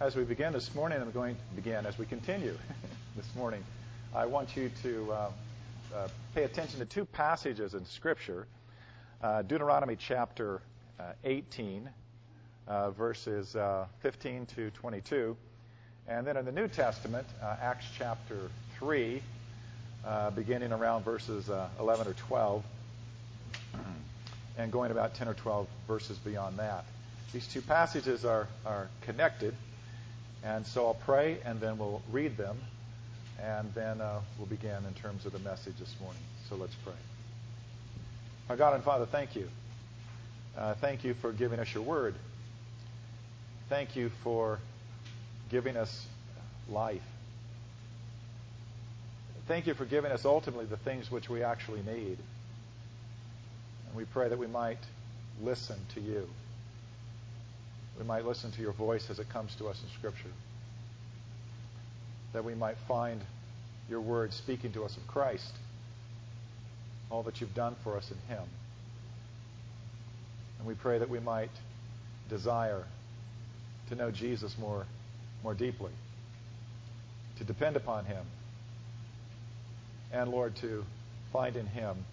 as we begin this morning, I'm going to begin as we continue this morning. I want you to uh, uh, pay attention to two passages in Scripture uh, Deuteronomy chapter uh, 18, uh, verses uh, 15 to 22, and then in the New Testament, Acts chapter 3, beginning around verses 11 or 12, and going about 10 or 12 verses beyond that. These two passages are, are connected. And so I'll pray, and then we'll read them, and then uh, we'll begin in terms of the message this morning. So let's pray. Our God and Father, thank you. Uh, thank you for giving us your word. Thank you for giving us life. Thank you for giving us ultimately the things which we actually need. And we pray that we might listen to you we might listen to your voice as it comes to us in Scripture. That we might find your word speaking to us of Christ, all that you've done for us in Him. And we pray that we might desire to know Jesus more, more deeply, to depend upon Him, and Lord, to find in Him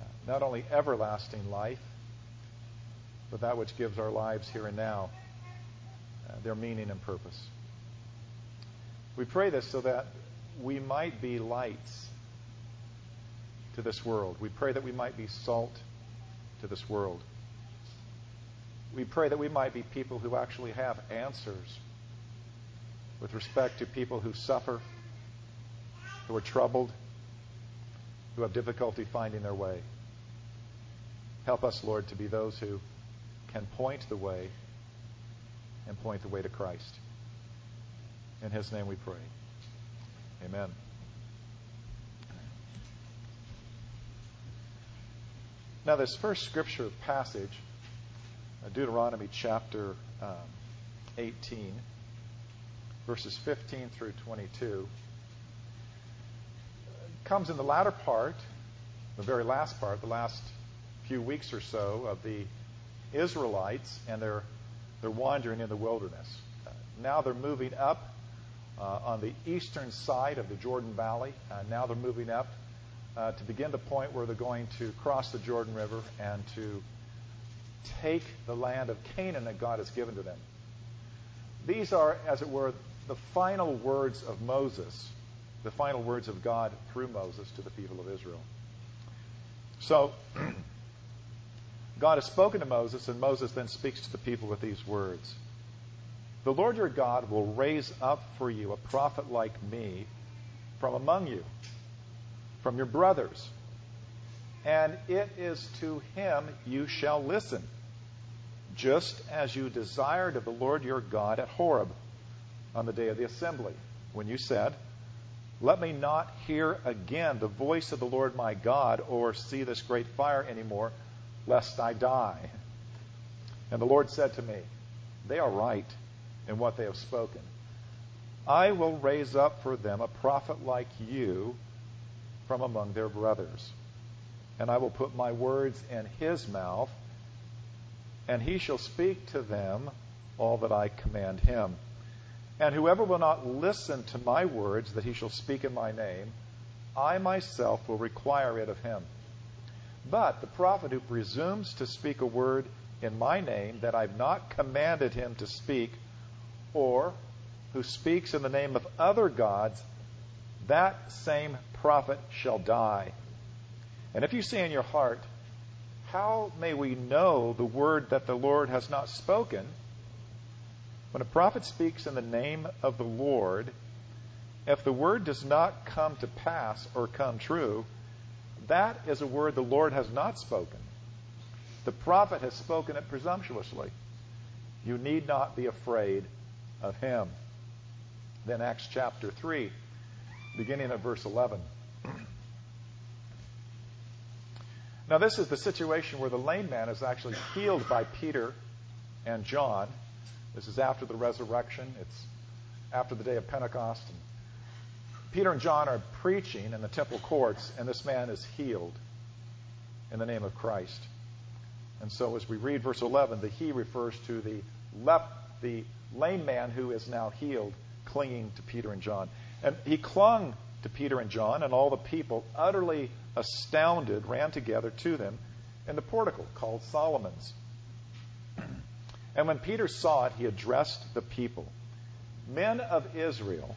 uh, not only everlasting life, but that which gives our lives here and now uh, their meaning and purpose. We pray this so that we might be lights to this world. We pray that we might be salt to this world. We pray that we might be people who actually have answers with respect to people who suffer, who are troubled, who have difficulty finding their way. Help us, Lord, to be those who can point the way and point the way to Christ. In His name we pray. Amen. Now, this first scripture passage, uh, Deuteronomy chapter um, 18, verses 15 through 22, comes in the latter part, the very last part, the last few weeks or so of the Israelites, and they're, they're wandering in the wilderness. Uh, now they're moving up uh, on the eastern side of the Jordan Valley. Uh, now they're moving up uh, to begin the point where they're going to cross the Jordan River and to take the land of Canaan that God has given to them. These are, as it were, the final words of Moses, the final words of God through Moses to the people of Israel. So, God has spoken to Moses, and Moses then speaks to the people with these words. The Lord your God will raise up for you a prophet like me from among you, from your brothers, and it is to him you shall listen, just as you desired of the Lord your God at Horeb on the day of the assembly, when you said, Let me not hear again the voice of the Lord my God or see this great fire anymore lest I die. And the Lord said to me, They are right in what they have spoken. I will raise up for them a prophet like you from among their brothers. And I will put my words in his mouth, and he shall speak to them all that I command him. And whoever will not listen to my words that he shall speak in my name, I myself will require it of him. But the prophet who presumes to speak a word in my name that I've not commanded him to speak, or who speaks in the name of other gods, that same prophet shall die. And if you say in your heart, How may we know the word that the Lord has not spoken? When a prophet speaks in the name of the Lord, if the word does not come to pass or come true, that is a word the Lord has not spoken. The prophet has spoken it presumptuously. You need not be afraid of him. Then Acts chapter 3, beginning at verse 11. Now, this is the situation where the lame man is actually healed by Peter and John. This is after the resurrection. It's after the day of Pentecost. And Peter and John are preaching in the temple courts, and this man is healed in the name of Christ. And so, as we read verse 11, the he refers to the, lep- the lame man who is now healed, clinging to Peter and John. And he clung to Peter and John, and all the people, utterly astounded, ran together to them in the portico called Solomon's. And when Peter saw it, he addressed the people Men of Israel,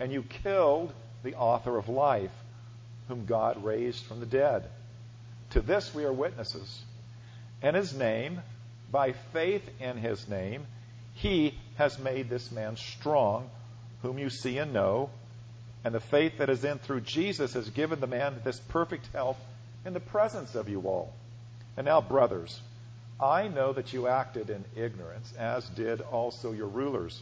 and you killed the author of life, whom God raised from the dead. To this we are witnesses. And his name, by faith in his name, he has made this man strong, whom you see and know. And the faith that is in through Jesus has given the man this perfect health in the presence of you all. And now, brothers, I know that you acted in ignorance, as did also your rulers.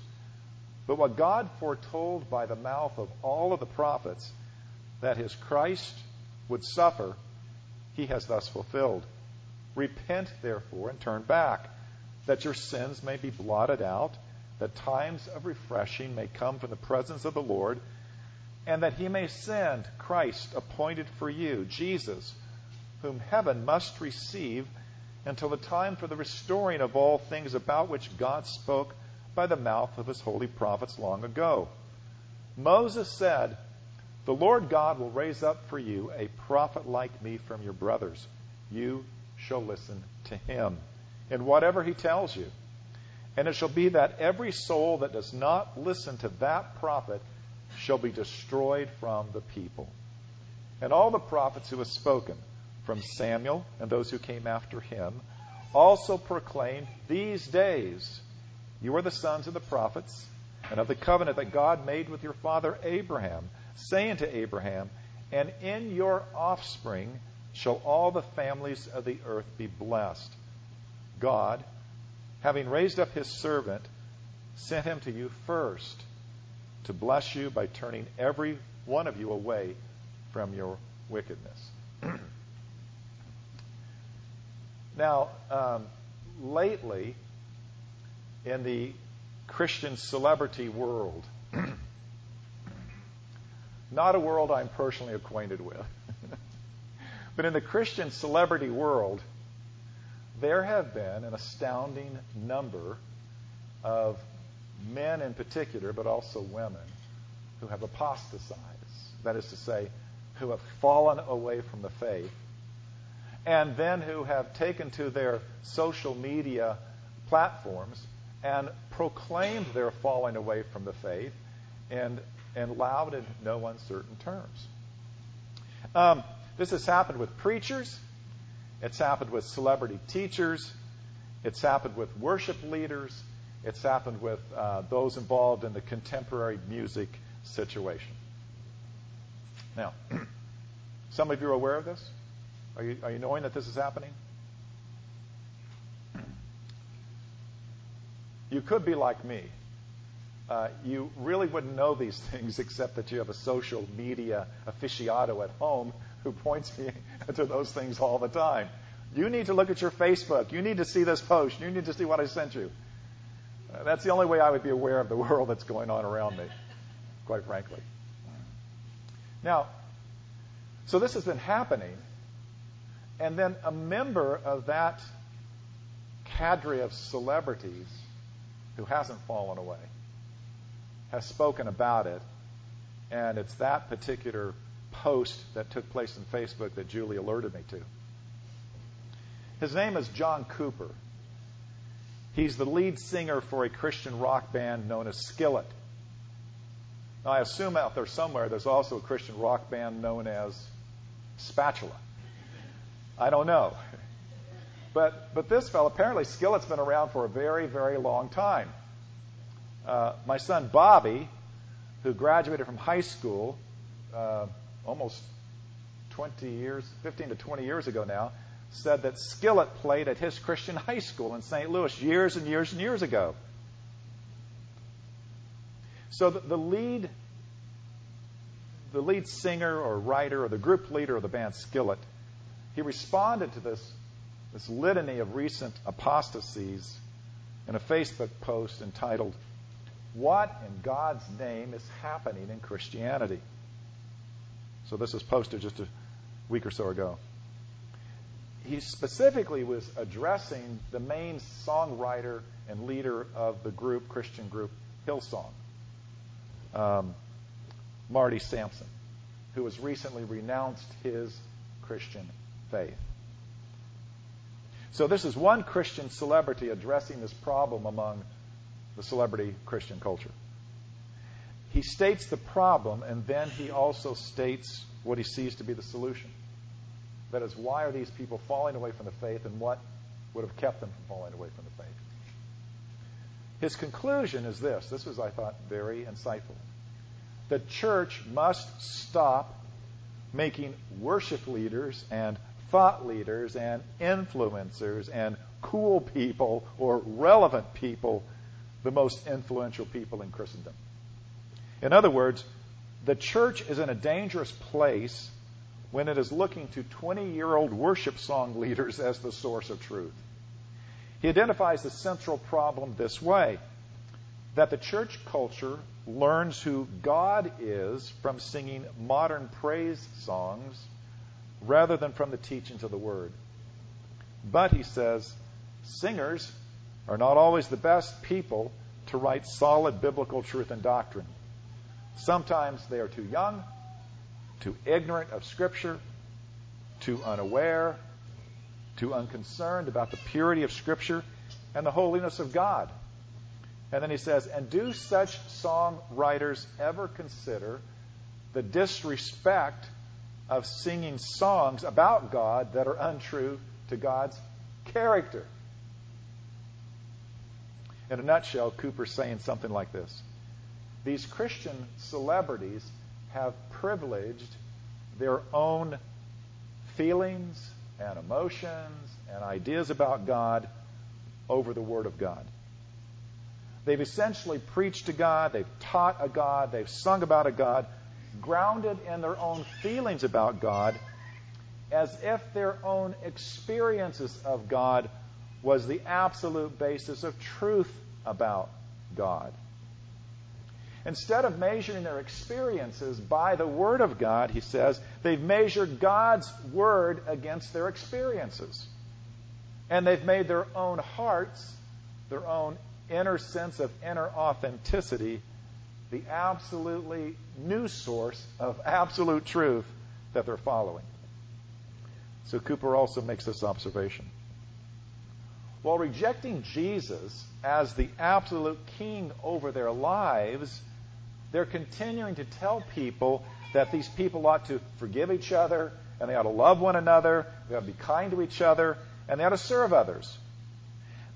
But what God foretold by the mouth of all of the prophets, that his Christ would suffer, he has thus fulfilled. Repent, therefore, and turn back, that your sins may be blotted out, that times of refreshing may come from the presence of the Lord, and that he may send Christ appointed for you, Jesus, whom heaven must receive until the time for the restoring of all things about which God spoke by the mouth of his holy prophets long ago. Moses said, The Lord God will raise up for you a prophet like me from your brothers. You shall listen to him in whatever he tells you. And it shall be that every soul that does not listen to that prophet shall be destroyed from the people. And all the prophets who have spoken, from Samuel and those who came after him, also proclaimed these days you are the sons of the prophets and of the covenant that God made with your father Abraham, saying to Abraham, And in your offspring shall all the families of the earth be blessed. God, having raised up his servant, sent him to you first to bless you by turning every one of you away from your wickedness. Now, um, lately, in the Christian celebrity world, not a world I'm personally acquainted with, but in the Christian celebrity world, there have been an astounding number of men in particular, but also women, who have apostatized. That is to say, who have fallen away from the faith and then who have taken to their social media platforms and proclaimed their falling away from the faith and in loud and no uncertain terms. Um, this has happened with preachers. It's happened with celebrity teachers. It's happened with worship leaders. It's happened with uh, those involved in the contemporary music situation. Now, some of you are aware of this? Are you, are you knowing that this is happening? You could be like me. Uh, you really wouldn't know these things except that you have a social media aficionado at home who points me to those things all the time. You need to look at your Facebook. You need to see this post. You need to see what I sent you. Uh, that's the only way I would be aware of the world that's going on around me, quite frankly. Now, so this has been happening and then a member of that cadre of celebrities who hasn't fallen away has spoken about it. And it's that particular post that took place in Facebook that Julie alerted me to. His name is John Cooper. He's the lead singer for a Christian rock band known as Skillet. Now, I assume out there somewhere there's also a Christian rock band known as Spatula. I don't know. But, but this fellow, apparently Skillet's been around for a very, very long time. Uh, my son Bobby, who graduated from high school uh, almost 20 years, 15 to 20 years ago now, said that Skillet played at his Christian high school in St. Louis years and years and years ago. So the, the lead the lead singer or writer or the group leader of the band Skillet, he responded to this, this litany of recent apostasies in a Facebook post entitled, What in God's Name is Happening in Christianity? So this was posted just a week or so ago. He specifically was addressing the main songwriter and leader of the group, Christian group, Hillsong, um, Marty Sampson, who has recently renounced his Christian faith. So this is one Christian celebrity addressing this problem among the celebrity Christian culture. He states the problem, and then he also states what he sees to be the solution. That is, why are these people falling away from the faith, and what would have kept them from falling away from the faith? His conclusion is this. This was, I thought, very insightful. The church must stop making worship leaders and thought leaders and influencers and cool people or relevant people the most influential people in Christendom. In other words, the church is in a dangerous place when it is looking to 20 year old worship song leaders as the source of truth. He identifies the central problem this way that the church culture learns who God is from singing modern praise songs rather than from the teachings of the Word. But, he says, singers are not always the best people to write solid biblical truth and doctrine. Sometimes they are too young, too ignorant of Scripture, too unaware, too unconcerned about the purity of Scripture and the holiness of God. And then he says, And do such songwriters ever consider the disrespect of singing songs about God that are untrue to God's character? In a nutshell, Cooper's saying something like this these Christian celebrities have privileged their own feelings and emotions and ideas about God over the Word of God. They've essentially preached to God, they've taught a God, they've sung about a God, grounded in their own feelings about God, as if their own experiences of God was the absolute basis of truth about God. Instead of measuring their experiences by the Word of God, he says, they've measured God's Word against their experiences. And they've made their own hearts, their own inner sense of inner authenticity, the absolutely new source of absolute truth that they're following. So Cooper also makes this observation. While rejecting Jesus as the absolute king over their lives, they're continuing to tell people that these people ought to forgive each other and they ought to love one another, they ought to be kind to each other, and they ought to serve others.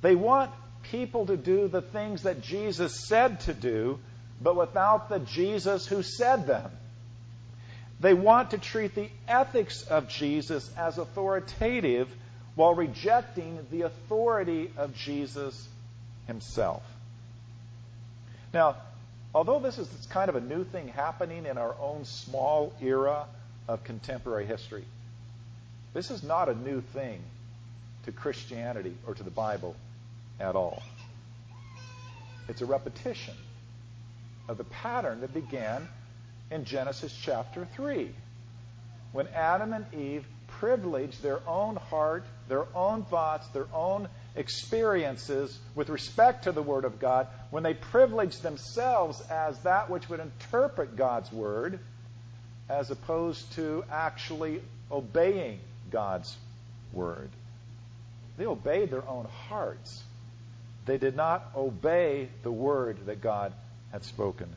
They want people to do the things that Jesus said to do, but without the Jesus who said them. They want to treat the ethics of Jesus as authoritative while rejecting the authority of Jesus himself. Now, although this is kind of a new thing happening in our own small era of contemporary history, this is not a new thing to Christianity or to the Bible at all. It's a repetition of the pattern that began in Genesis chapter 3 when Adam and Eve privileged their own heart, their own thoughts, their own experiences with respect to the Word of God, when they privileged themselves as that which would interpret God's Word, as opposed to actually obeying God's Word. They obeyed their own hearts. They did not obey the Word that God had spoken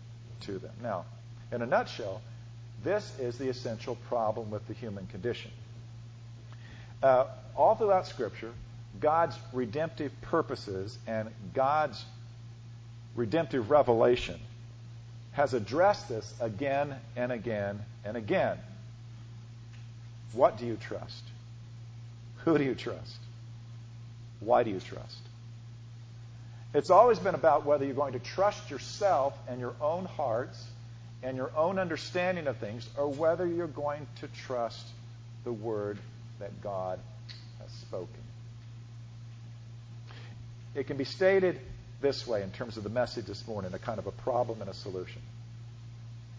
to them. Now, in a nutshell, this is the essential problem with the human condition. Uh, all throughout Scripture, God's redemptive purposes and God's redemptive revelation has addressed this again and again and again. What do you trust? Who do you trust? Why do you trust? It's always been about whether you're going to trust yourself and your own hearts and your own understanding of things, or whether you're going to trust the word that God has spoken. It can be stated this way in terms of the message this morning a kind of a problem and a solution.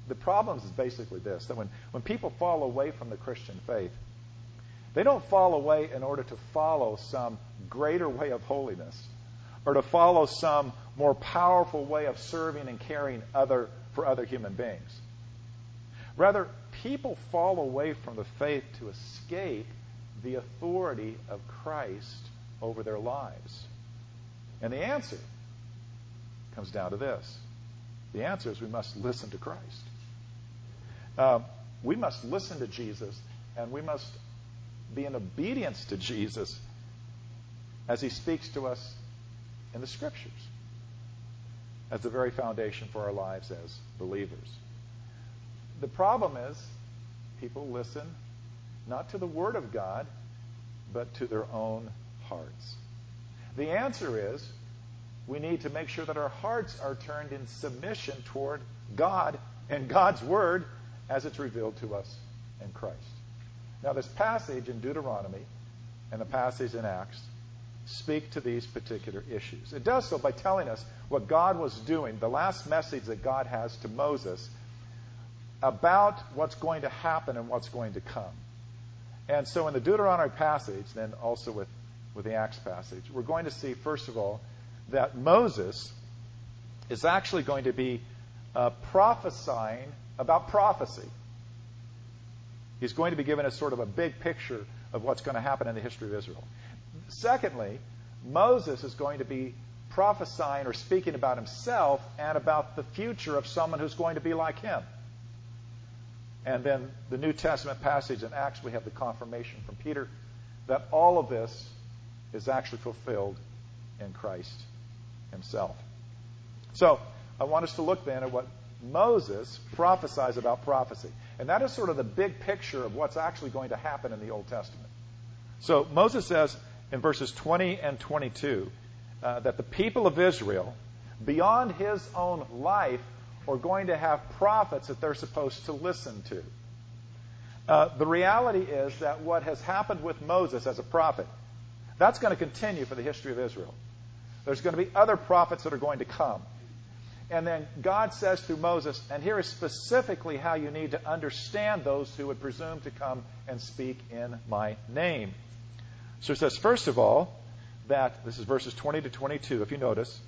The problem is basically this that when, when people fall away from the Christian faith, they don't fall away in order to follow some greater way of holiness or to follow some more powerful way of serving and caring other for other human beings. Rather, people fall away from the faith to escape the authority of Christ over their lives. And the answer comes down to this the answer is we must listen to Christ. Uh, we must listen to Jesus, and we must be in obedience to Jesus as he speaks to us in the Scriptures as the very foundation for our lives as believers. The problem is people listen not to the Word of God, but to their own hearts. The answer is we need to make sure that our hearts are turned in submission toward God and God's Word as it's revealed to us in Christ. Now, this passage in Deuteronomy and the passage in Acts speak to these particular issues. It does so by telling us what God was doing, the last message that God has to Moses about what's going to happen and what's going to come. And so in the Deuteronomy passage, then also with, with the Acts passage, we're going to see, first of all, that Moses is actually going to be uh, prophesying about prophecy. He's going to be given us sort of a big picture of what's going to happen in the history of Israel. Secondly, Moses is going to be prophesying or speaking about himself and about the future of someone who's going to be like him. And then the New Testament passage in Acts, we have the confirmation from Peter that all of this is actually fulfilled in Christ himself. So, I want us to look then at what Moses prophesies about prophecy. And that is sort of the big picture of what's actually going to happen in the Old Testament. So, Moses says in verses 20 and 22 uh, that the people of Israel, beyond his own life, are going to have prophets that they're supposed to listen to. Uh, the reality is that what has happened with Moses as a prophet, that's going to continue for the history of Israel. There's going to be other prophets that are going to come. And then God says through Moses, and here is specifically how you need to understand those who would presume to come and speak in my name. So it says, first of all, that this is verses 20 to 22, if you notice,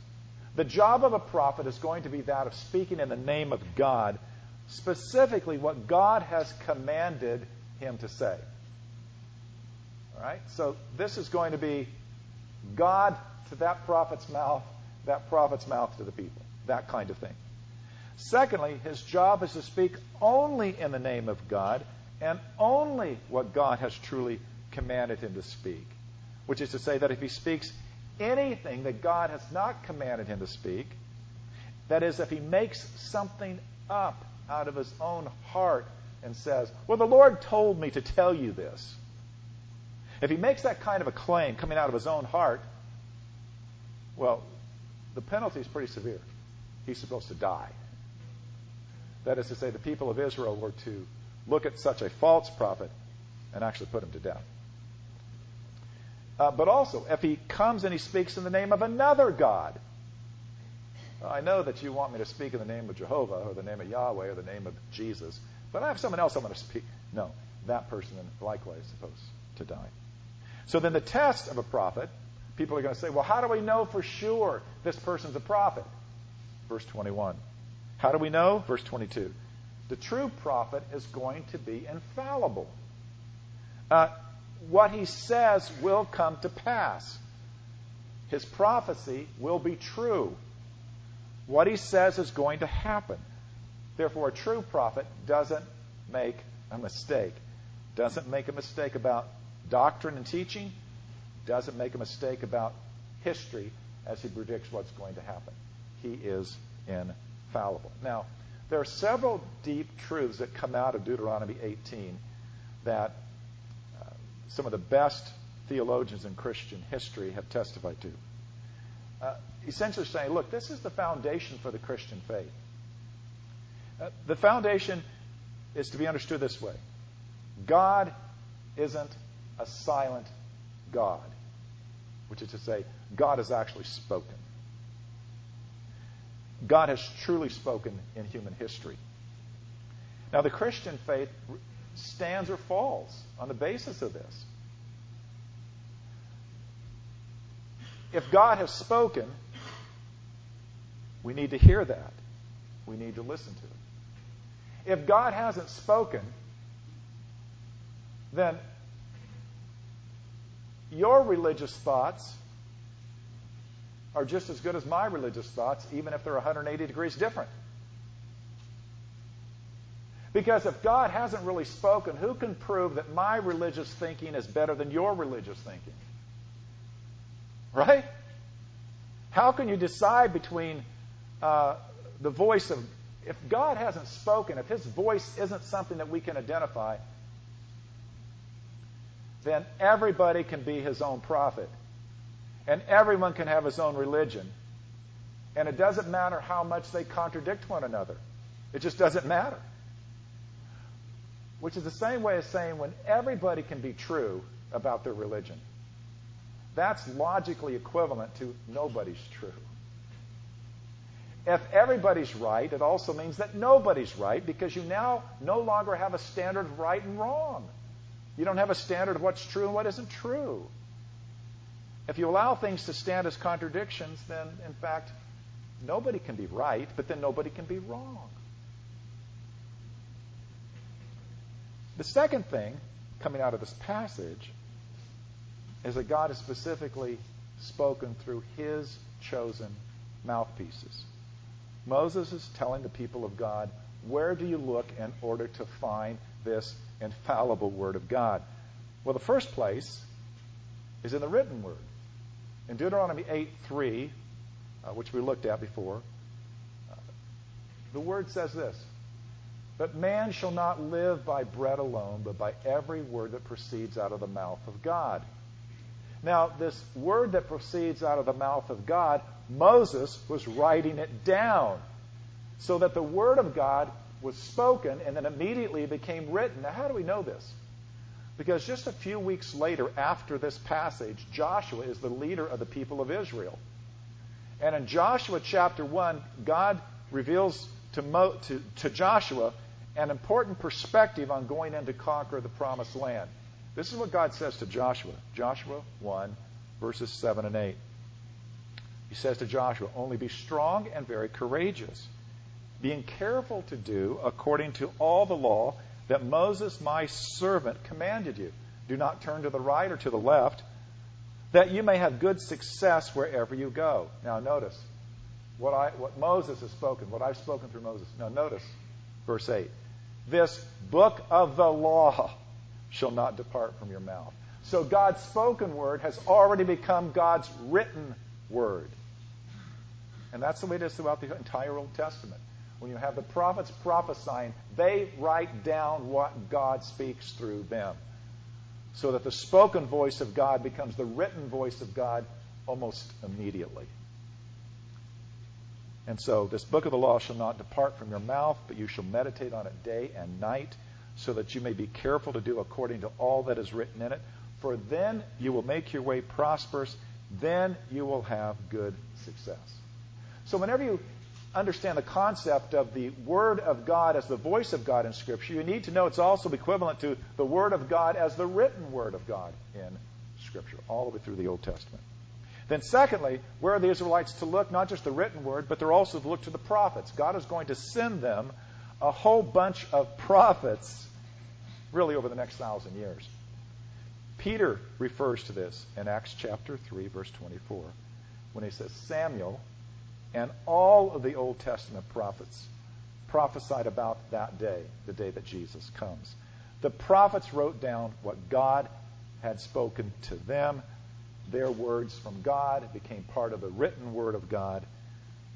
the job of a prophet is going to be that of speaking in the name of God, specifically what God has commanded him to say. All right? So this is going to be God to that prophet's mouth, that prophet's mouth to the people, that kind of thing. Secondly, his job is to speak only in the name of God and only what God has truly commanded him to speak, which is to say that if he speaks anything that God has not commanded him to speak, that is, if he makes something up out of his own heart and says, Well, the Lord told me to tell you this. If he makes that kind of a claim coming out of his own heart, well, the penalty is pretty severe. He's supposed to die. That is to say, the people of Israel were to look at such a false prophet and actually put him to death. Uh, but also, if he comes and he speaks in the name of another God, I know that you want me to speak in the name of Jehovah or the name of Yahweh or the name of Jesus, but I have someone else I'm going to speak. No, that person likewise is supposed to die. So then the test of a prophet, people are going to say, well, how do we know for sure this person's a prophet? Verse 21. How do we know? Verse 22. The true prophet is going to be infallible. Uh, what he says will come to pass. His prophecy will be true. What he says is going to happen. Therefore, a true prophet doesn't make a mistake. Doesn't make a mistake about doctrine and teaching. Doesn't make a mistake about history as he predicts what's going to happen. He is infallible. Now, there are several deep truths that come out of Deuteronomy 18 that some of the best theologians in Christian history have testified to. Uh, essentially saying, look, this is the foundation for the Christian faith. Uh, the foundation is to be understood this way God isn't a silent God, which is to say, God has actually spoken. God has truly spoken in human history. Now, the Christian faith stands or falls on the basis of this. If God has spoken, we need to hear that. We need to listen to it. If God hasn't spoken, then your religious thoughts are just as good as my religious thoughts, even if they're 180 degrees different. Because if God hasn't really spoken, who can prove that my religious thinking is better than your religious thinking? Right? How can you decide between uh, the voice of. If God hasn't spoken, if His voice isn't something that we can identify, then everybody can be his own prophet. And everyone can have his own religion. And it doesn't matter how much they contradict one another. It just doesn't matter. Which is the same way as saying when everybody can be true about their religion. That's logically equivalent to nobody's true. If everybody's right, it also means that nobody's right because you now no longer have a standard of right and wrong. You don't have a standard of what's true and what isn't true. If you allow things to stand as contradictions, then in fact, nobody can be right, but then nobody can be wrong. The second thing coming out of this passage is that God has specifically spoken through his chosen mouthpieces. Moses is telling the people of God, where do you look in order to find this infallible Word of God? Well, the first place is in the written Word. In Deuteronomy 8 3, uh, which we looked at before, uh, the Word says this But man shall not live by bread alone, but by every word that proceeds out of the mouth of God. Now, this word that proceeds out of the mouth of God, Moses was writing it down so that the Word of God was spoken and then immediately became written. Now, how do we know this? Because just a few weeks later, after this passage, Joshua is the leader of the people of Israel. And in Joshua chapter 1, God reveals to, Mo, to, to Joshua an important perspective on going in to conquer the promised land. This is what God says to Joshua. Joshua 1, verses 7 and 8. He says to Joshua, Only be strong and very courageous being careful to do according to all the law that Moses, my servant, commanded you. Do not turn to the right or to the left, that you may have good success wherever you go. Now, notice what, I, what Moses has spoken, what I've spoken through Moses. Now, notice verse 8. This book of the law shall not depart from your mouth. So, God's spoken word has already become God's written word. And that's the way it is throughout the entire Old Testament. When you have the prophets prophesying, they write down what God speaks through them. So that the spoken voice of God becomes the written voice of God almost immediately. And so, this book of the law shall not depart from your mouth, but you shall meditate on it day and night, so that you may be careful to do according to all that is written in it. For then you will make your way prosperous, then you will have good success. So, whenever you understand the concept of the Word of God as the voice of God in Scripture, you need to know it's also equivalent to the Word of God as the written Word of God in Scripture, all the way through the Old Testament. Then, secondly, where are the Israelites to look? Not just the written Word, but they're also to look to the prophets. God is going to send them a whole bunch of prophets, really, over the next thousand years. Peter refers to this in Acts chapter 3, verse 24, when he says, Samuel and all of the Old Testament prophets prophesied about that day, the day that Jesus comes. The prophets wrote down what God had spoken to them. Their words from God became part of the written word of God.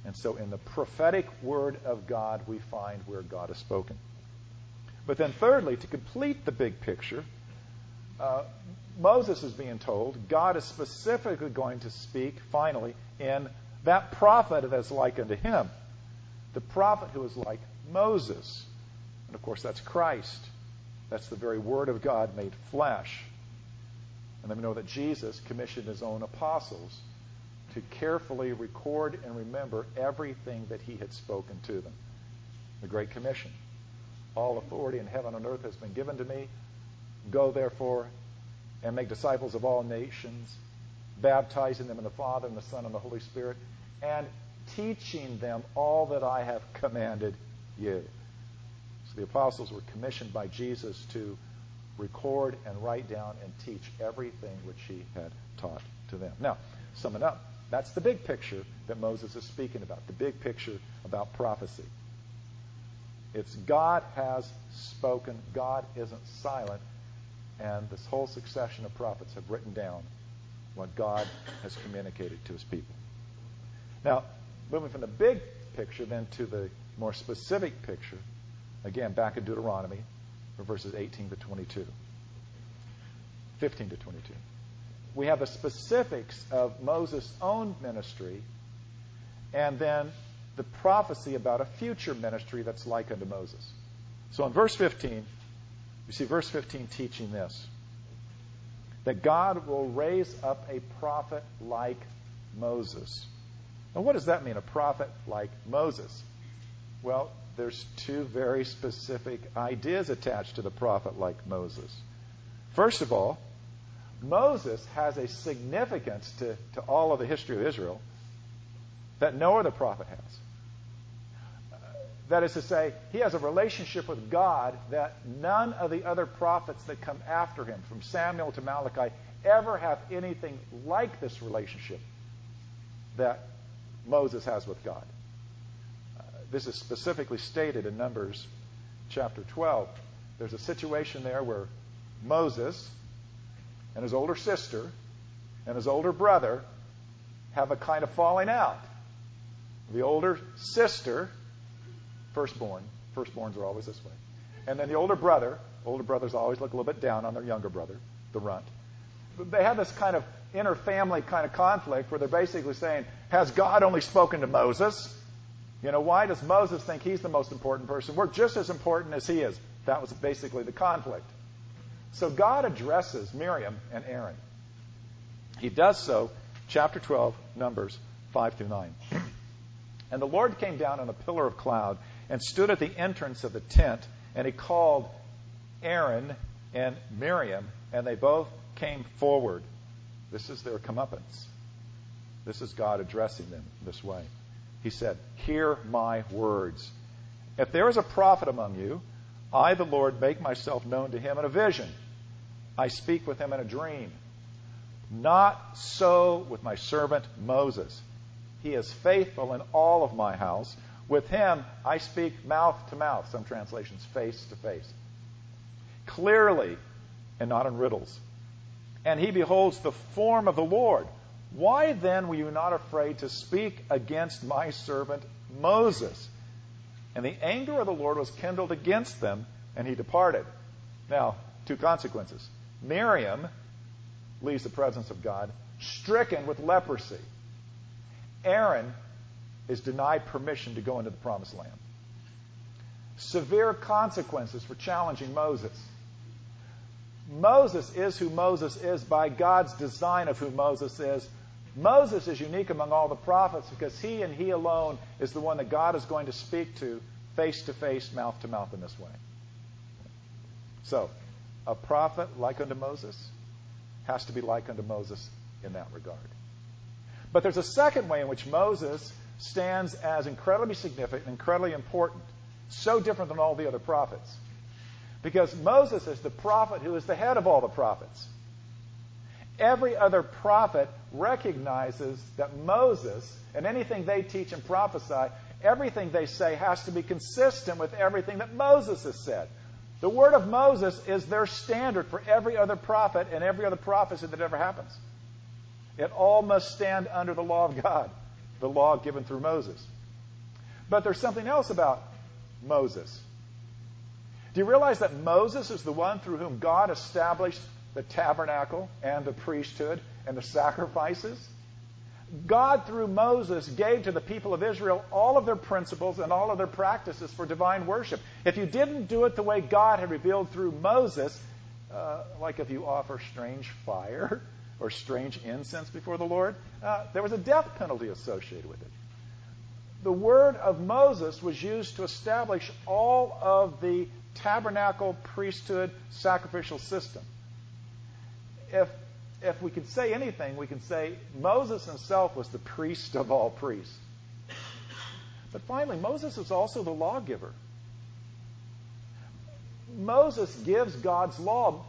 And so in the prophetic word of God, we find where God has spoken. But then, thirdly, to complete the big picture, uh, Moses is being told God is specifically going to speak, finally, in That prophet that is like unto him. The prophet who is like Moses. And of course, that's Christ. That's the very Word of God made flesh. And then we know that Jesus commissioned his own apostles to carefully record and remember everything that he had spoken to them. The Great Commission. All authority in heaven and earth has been given to me. Go therefore and make disciples of all nations, baptizing them in the Father and the Son and the Holy Spirit, and teaching them all that I have commanded you. So the apostles were commissioned by Jesus to record and write down and teach everything which he had taught to them. Now, summing up, that's the big picture that Moses is speaking about, the big picture about prophecy. It's God has spoken, God isn't silent, and this whole succession of prophets have written down what God has communicated to his people. Now, moving from the big picture then to the more specific picture, again, back in Deuteronomy, verses 18 to 22, 15 to 22. We have the specifics of Moses' own ministry and then the prophecy about a future ministry that's like unto Moses. So in verse 15, you see verse 15 teaching this that God will raise up a prophet like Moses. Now, what does that mean, a prophet like Moses? Well, there's two very specific ideas attached to the prophet like Moses. First of all, Moses has a significance to, to all of the history of Israel that no other prophet has. That is to say, he has a relationship with God that none of the other prophets that come after him, from Samuel to Malachi, ever have anything like this relationship that Moses has with God. This is specifically stated in Numbers chapter 12. There's a situation there where Moses and his older sister and his older brother have a kind of falling out. The older sister firstborn. Firstborns are always this way. And then the older brother, older brothers always look a little bit down on their younger brother, the runt. They have this kind of inner family kind of conflict where they're basically saying, Has God only spoken to Moses? You know, why does Moses think he's the most important person? We're just as important as he is. That was basically the conflict. So God addresses Miriam and Aaron. He does so, chapter 12, Numbers 5 through 9. And the Lord came down on a pillar of cloud and stood at the entrance of the tent, and he called Aaron and Miriam, and they both came forward. This is their comeuppance. This is God addressing them this way. He said, Hear my words. If there is a prophet among you, I, the Lord, make myself known to him in a vision. I speak with him in a dream. Not so with my servant Moses. He is faithful in all of my house with him, I speak mouth to mouth, some translations, face to face. Clearly, and not in riddles. And he beholds the form of the Lord. Why then were you not afraid to speak against my servant Moses? And the anger of the Lord was kindled against them, and he departed. Now, two consequences. Miriam leaves the presence of God, stricken with leprosy. Aaron is denied permission to go into the promised land. Severe consequences for challenging Moses. Moses is who Moses is by God's design of who Moses is. Moses is unique among all the prophets because he and he alone is the one that God is going to speak to face to face, mouth to mouth in this way. So, a prophet like unto Moses has to be like unto Moses in that regard. But there's a second way in which Moses stands as incredibly significant, incredibly important, so different than all the other prophets. Because Moses is the prophet who is the head of all the prophets. Every other prophet recognizes that Moses and anything they teach and prophesy, everything they say has to be consistent with everything that Moses has said. The word of Moses is their standard for every other prophet and every other prophecy that ever happens. It all must stand under the law of God the law given through Moses. But there's something else about Moses. Do you realize that Moses is the one through whom God established the tabernacle and the priesthood and the sacrifices? God, through Moses, gave to the people of Israel all of their principles and all of their practices for divine worship. If you didn't do it the way God had revealed through Moses, uh, like if you offer strange fire or strange incense before the Lord, uh, there was a death penalty associated with it. The word of Moses was used to establish all of the tabernacle priesthood sacrificial system. If if we could say anything, we can say Moses himself was the priest of all priests. But finally, Moses is also the lawgiver. Moses gives God's law.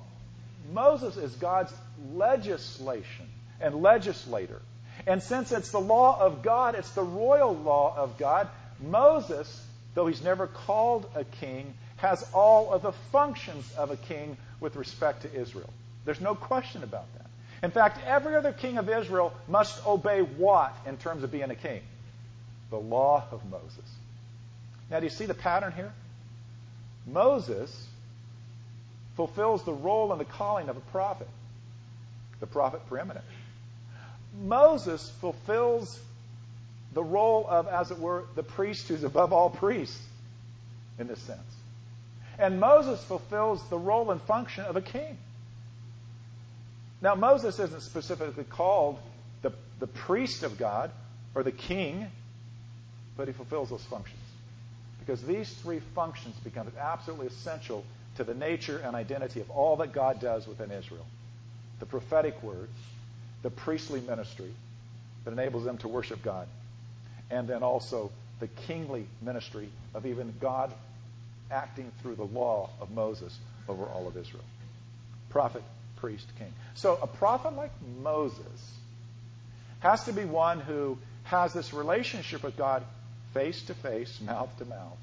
Moses is God's legislation and legislator. And since it's the law of God, it's the royal law of God, Moses, though he's never called a king, has all of the functions of a king with respect to Israel. There's no question about that. In fact, every other king of Israel must obey what in terms of being a king? The law of Moses. Now, do you see the pattern here? Moses fulfills the role and the calling of a prophet, the prophet preeminent. Moses fulfills the role of, as it were, the priest who's above all priests in this sense. And Moses fulfills the role and function of a king. Now, Moses isn't specifically called the, the priest of God or the king, but he fulfills those functions. Because these three functions become absolutely essential to the nature and identity of all that God does within Israel the prophetic word, the priestly ministry that enables them to worship God, and then also the kingly ministry of even God acting through the law of Moses over all of Israel. Prophet, priest, king. So a prophet like Moses has to be one who has this relationship with God face to face, mouth to mouth.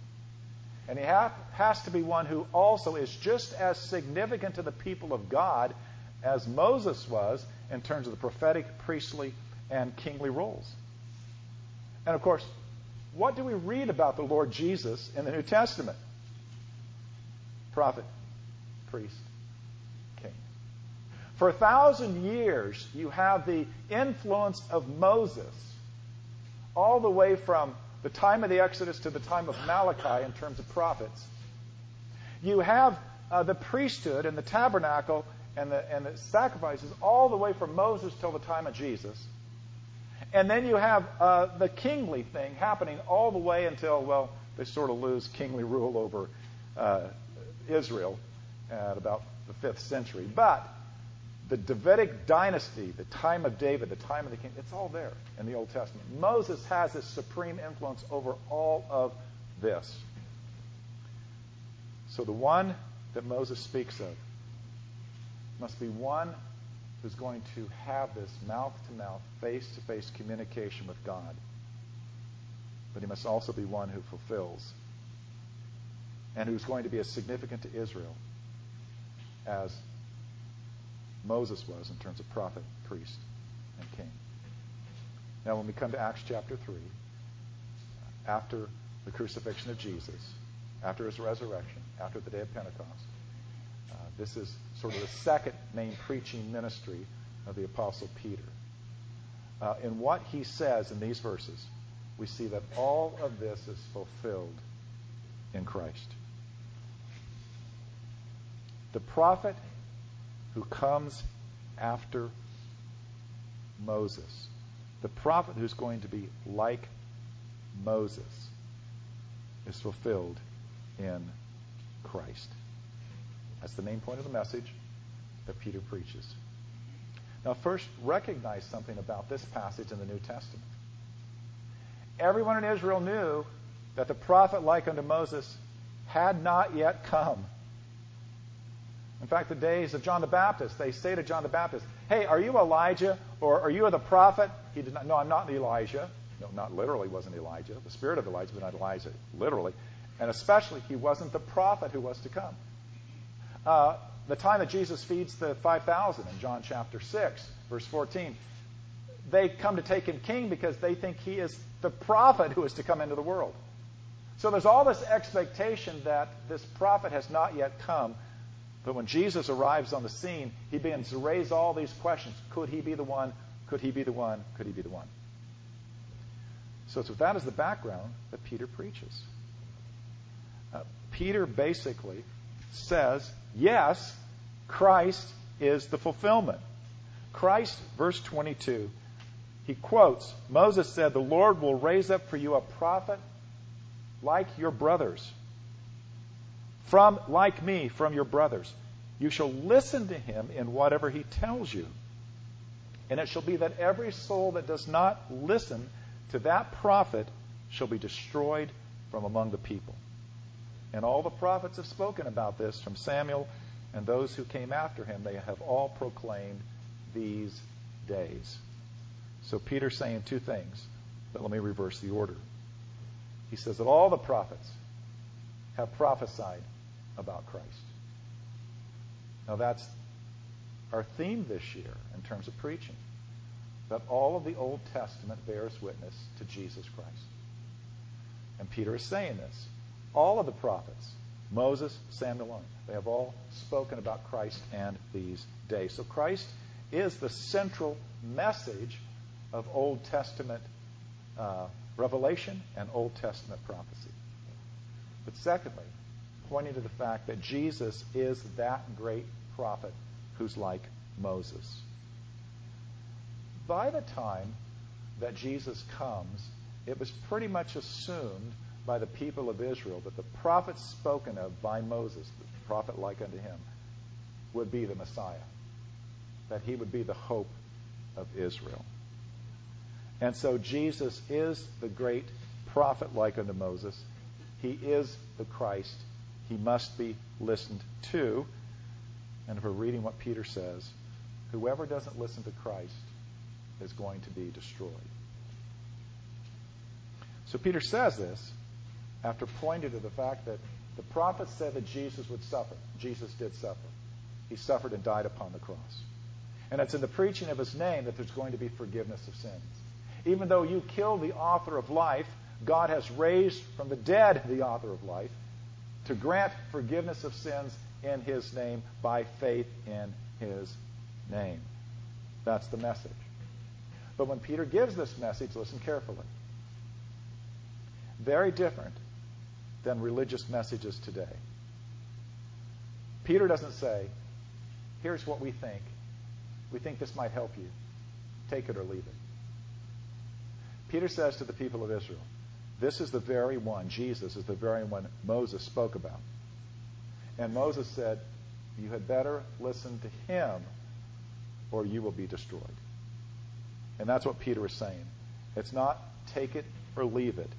And he ha- has to be one who also is just as significant to the people of God as Moses was in terms of the prophetic, priestly, and kingly roles. And of course, what do we read about the Lord Jesus in the New Testament? Prophet, priest, for a thousand years, you have the influence of Moses all the way from the time of the Exodus to the time of Malachi in terms of prophets. You have uh, the priesthood and the tabernacle and the, and the sacrifices all the way from Moses till the time of Jesus. And then you have uh, the kingly thing happening all the way until, well, they sort of lose kingly rule over uh, Israel at about the fifth century. But the Davidic dynasty, the time of David, the time of the king, it's all there in the Old Testament. Moses has this supreme influence over all of this. So the one that Moses speaks of must be one who's going to have this mouth to mouth, face to face communication with God. But he must also be one who fulfills and who's going to be as significant to Israel as Moses was in terms of prophet, priest, and king. Now, when we come to Acts chapter 3, after the crucifixion of Jesus, after his resurrection, after the day of Pentecost, uh, this is sort of the second main preaching ministry of the Apostle Peter. Uh, in what he says in these verses, we see that all of this is fulfilled in Christ. The prophet who comes after Moses. The prophet who's going to be like Moses is fulfilled in Christ. That's the main point of the message that Peter preaches. Now, first, recognize something about this passage in the New Testament. Everyone in Israel knew that the prophet like unto Moses had not yet come. In fact, the days of John the Baptist, they say to John the Baptist, Hey, are you Elijah or are you the prophet? He did not, No, I'm not Elijah. No, not literally wasn't Elijah. The spirit of Elijah, but not Elijah, literally. And especially, he wasn't the prophet who was to come. Uh, the time that Jesus feeds the 5,000 in John chapter 6, verse 14, they come to take him king because they think he is the prophet who is to come into the world. So there's all this expectation that this prophet has not yet come but when Jesus arrives on the scene, he begins to raise all these questions. Could he be the one? Could he be the one? Could he be the one? So it's with that as the background that Peter preaches. Uh, Peter basically says, yes, Christ is the fulfillment. Christ, verse 22, he quotes Moses said, The Lord will raise up for you a prophet like your brothers. From, like me, from your brothers. You shall listen to him in whatever he tells you. And it shall be that every soul that does not listen to that prophet shall be destroyed from among the people. And all the prophets have spoken about this from Samuel and those who came after him. They have all proclaimed these days. So Peter's saying two things, but let me reverse the order. He says that all the prophets have prophesied about Christ. Now that's our theme this year in terms of preaching. That all of the Old Testament bears witness to Jesus Christ. And Peter is saying this. All of the prophets, Moses, Samuel, they have all spoken about Christ and these days. So Christ is the central message of Old Testament uh, revelation and Old Testament prophecy. But secondly, pointing to the fact that Jesus is that great prophet who's like Moses. By the time that Jesus comes, it was pretty much assumed by the people of Israel that the prophet spoken of by Moses, the prophet like unto him, would be the Messiah, that he would be the hope of Israel. And so Jesus is the great prophet like unto Moses. He is the Christ. He must be listened to. And if we're reading what Peter says, whoever doesn't listen to Christ is going to be destroyed. So Peter says this after pointing to the fact that the prophets said that Jesus would suffer. Jesus did suffer. He suffered and died upon the cross. And it's in the preaching of his name that there's going to be forgiveness of sins. Even though you killed the author of life, God has raised from the dead the author of life to grant forgiveness of sins in his name by faith in his name. That's the message. But when Peter gives this message, listen carefully. Very different than religious messages today. Peter doesn't say, here's what we think. We think this might help you. Take it or leave it. Peter says to the people of Israel, this is the very one, Jesus is the very one Moses spoke about. And Moses said, You had better listen to him or you will be destroyed. And that's what Peter is saying. It's not take it or leave it.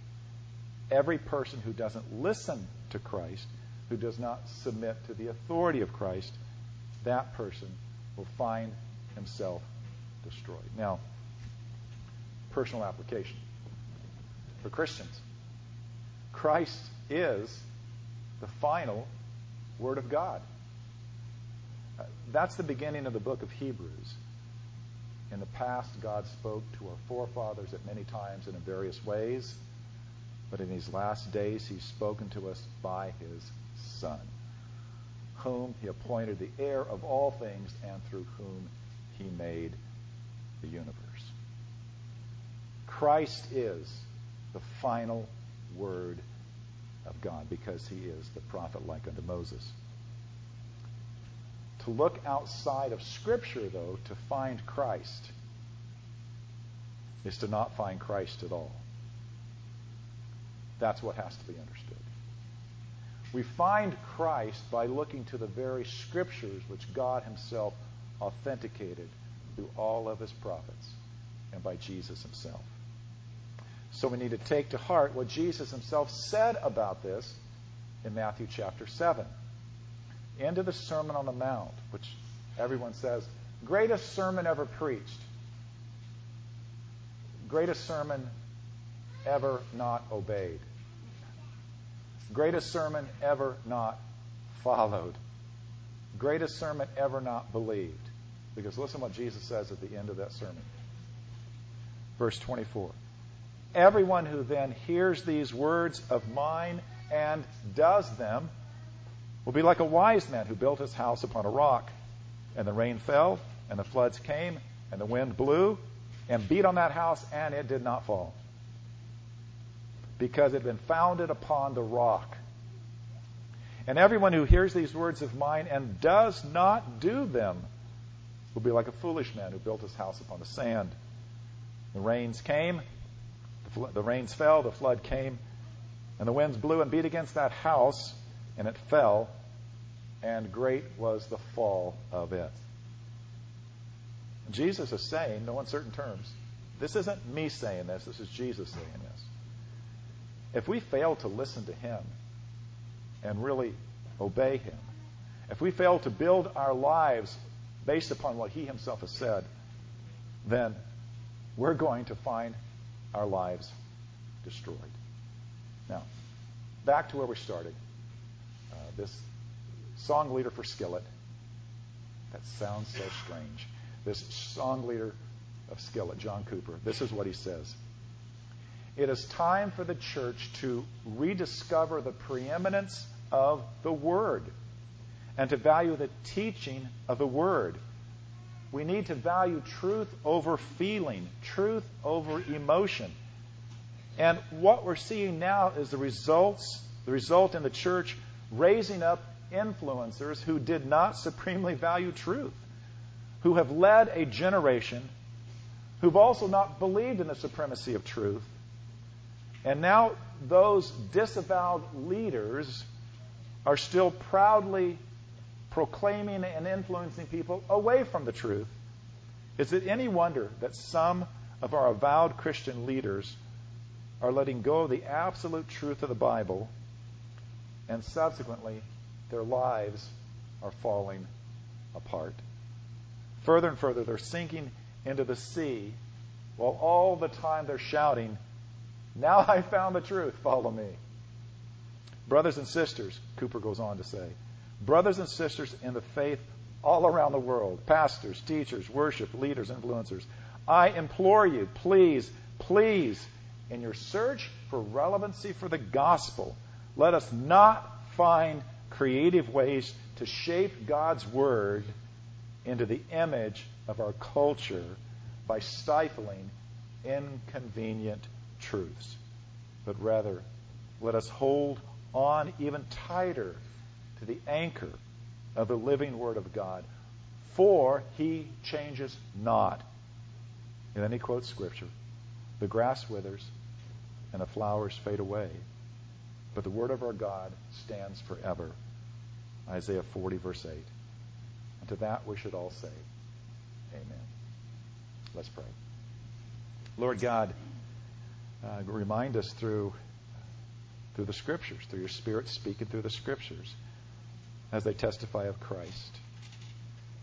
Every person who doesn't listen to Christ, who does not submit to the authority of Christ, that person will find himself destroyed. Now, personal application for Christians. Christ is the final Word of God. Uh, that's the beginning of the book of Hebrews. In the past, God spoke to our forefathers at many times and in various ways, but in these last days, He's spoken to us by His Son, whom He appointed the heir of all things and through whom He made the universe. Christ is the final word of God because he is the prophet like unto Moses. To look outside of Scripture, though, to find Christ is to not find Christ at all. That's what has to be understood. We find Christ by looking to the very Scriptures which God Himself authenticated through all of His prophets and by Jesus Himself. So we need to take to heart what Jesus himself said about this in Matthew chapter 7. Into the Sermon on the Mount, which everyone says, greatest sermon ever preached. Greatest sermon ever not obeyed. Greatest sermon ever not followed. Greatest sermon ever not believed. Because listen what Jesus says at the end of that sermon. Verse 24. Everyone who then hears these words of mine and does them will be like a wise man who built his house upon a rock. And the rain fell, and the floods came, and the wind blew and beat on that house, and it did not fall. because it had been founded upon the rock. And everyone who hears these words of mine and does not do them will be like a foolish man who built his house upon the sand. The rains came, the, the rains fell, the flood came, and the winds blew and beat against that house, and it fell, and great was the fall of it. Jesus is saying, no uncertain terms, this isn't me saying this, this is Jesus saying this. If we fail to listen to him and really obey him, if we fail to build our lives based upon what he himself has said, then we're going to find our lives destroyed. Now, back to where we started. Uh, this song leader for Skillet. That sounds so strange. This song leader of Skillet, John Cooper, this is what he says. It is time for the church to rediscover the preeminence of the Word and to value the teaching of the Word. We need to value truth over feeling, truth over emotion. And what we're seeing now is the results, the result in the church raising up influencers who did not supremely value truth, who have led a generation who've also not believed in the supremacy of truth. And now those disavowed leaders are still proudly proclaiming and influencing people away from the truth. Is it any wonder that some of our avowed Christian leaders are letting go of the absolute truth of the Bible and subsequently their lives are falling apart? Further and further, they're sinking into the sea while all the time they're shouting, Now I found the truth, follow me. Brothers and sisters, Cooper goes on to say, brothers and sisters in the faith all around the world, pastors, teachers, worship, leaders, influencers, I implore you, please, please, in your search for relevancy for the gospel, let us not find creative ways to shape God's word into the image of our culture by stifling inconvenient truths, but rather let us hold on even tighter to the anchor of the living Word of God. For he changes not. And then he quotes Scripture The grass withers and the flowers fade away, but the Word of our God stands forever. Isaiah 40, verse 8. And to that we should all say, Amen. Let's pray. Lord God, uh, remind us through through the Scriptures, through your Spirit speaking through the Scriptures as they testify of Christ.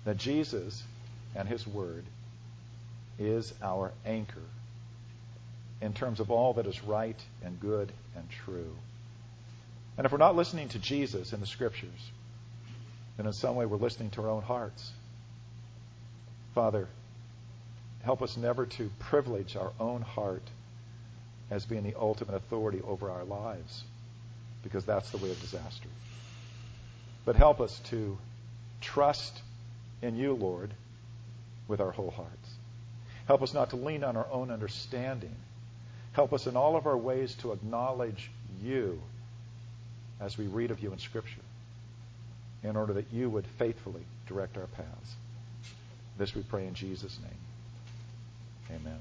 That Jesus and His Word is our anchor in terms of all that is right and good and true. And if we're not listening to Jesus in the Scriptures, then in some way we're listening to our own hearts. Father, help us never to privilege our own heart as being the ultimate authority over our lives, because that's the way of disaster. But help us to trust in you, Lord, with our whole hearts. Help us not to lean on our own understanding. Help us in all of our ways to acknowledge you as we read of you in Scripture, in order that you would faithfully direct our paths. This we pray in Jesus' name. Amen.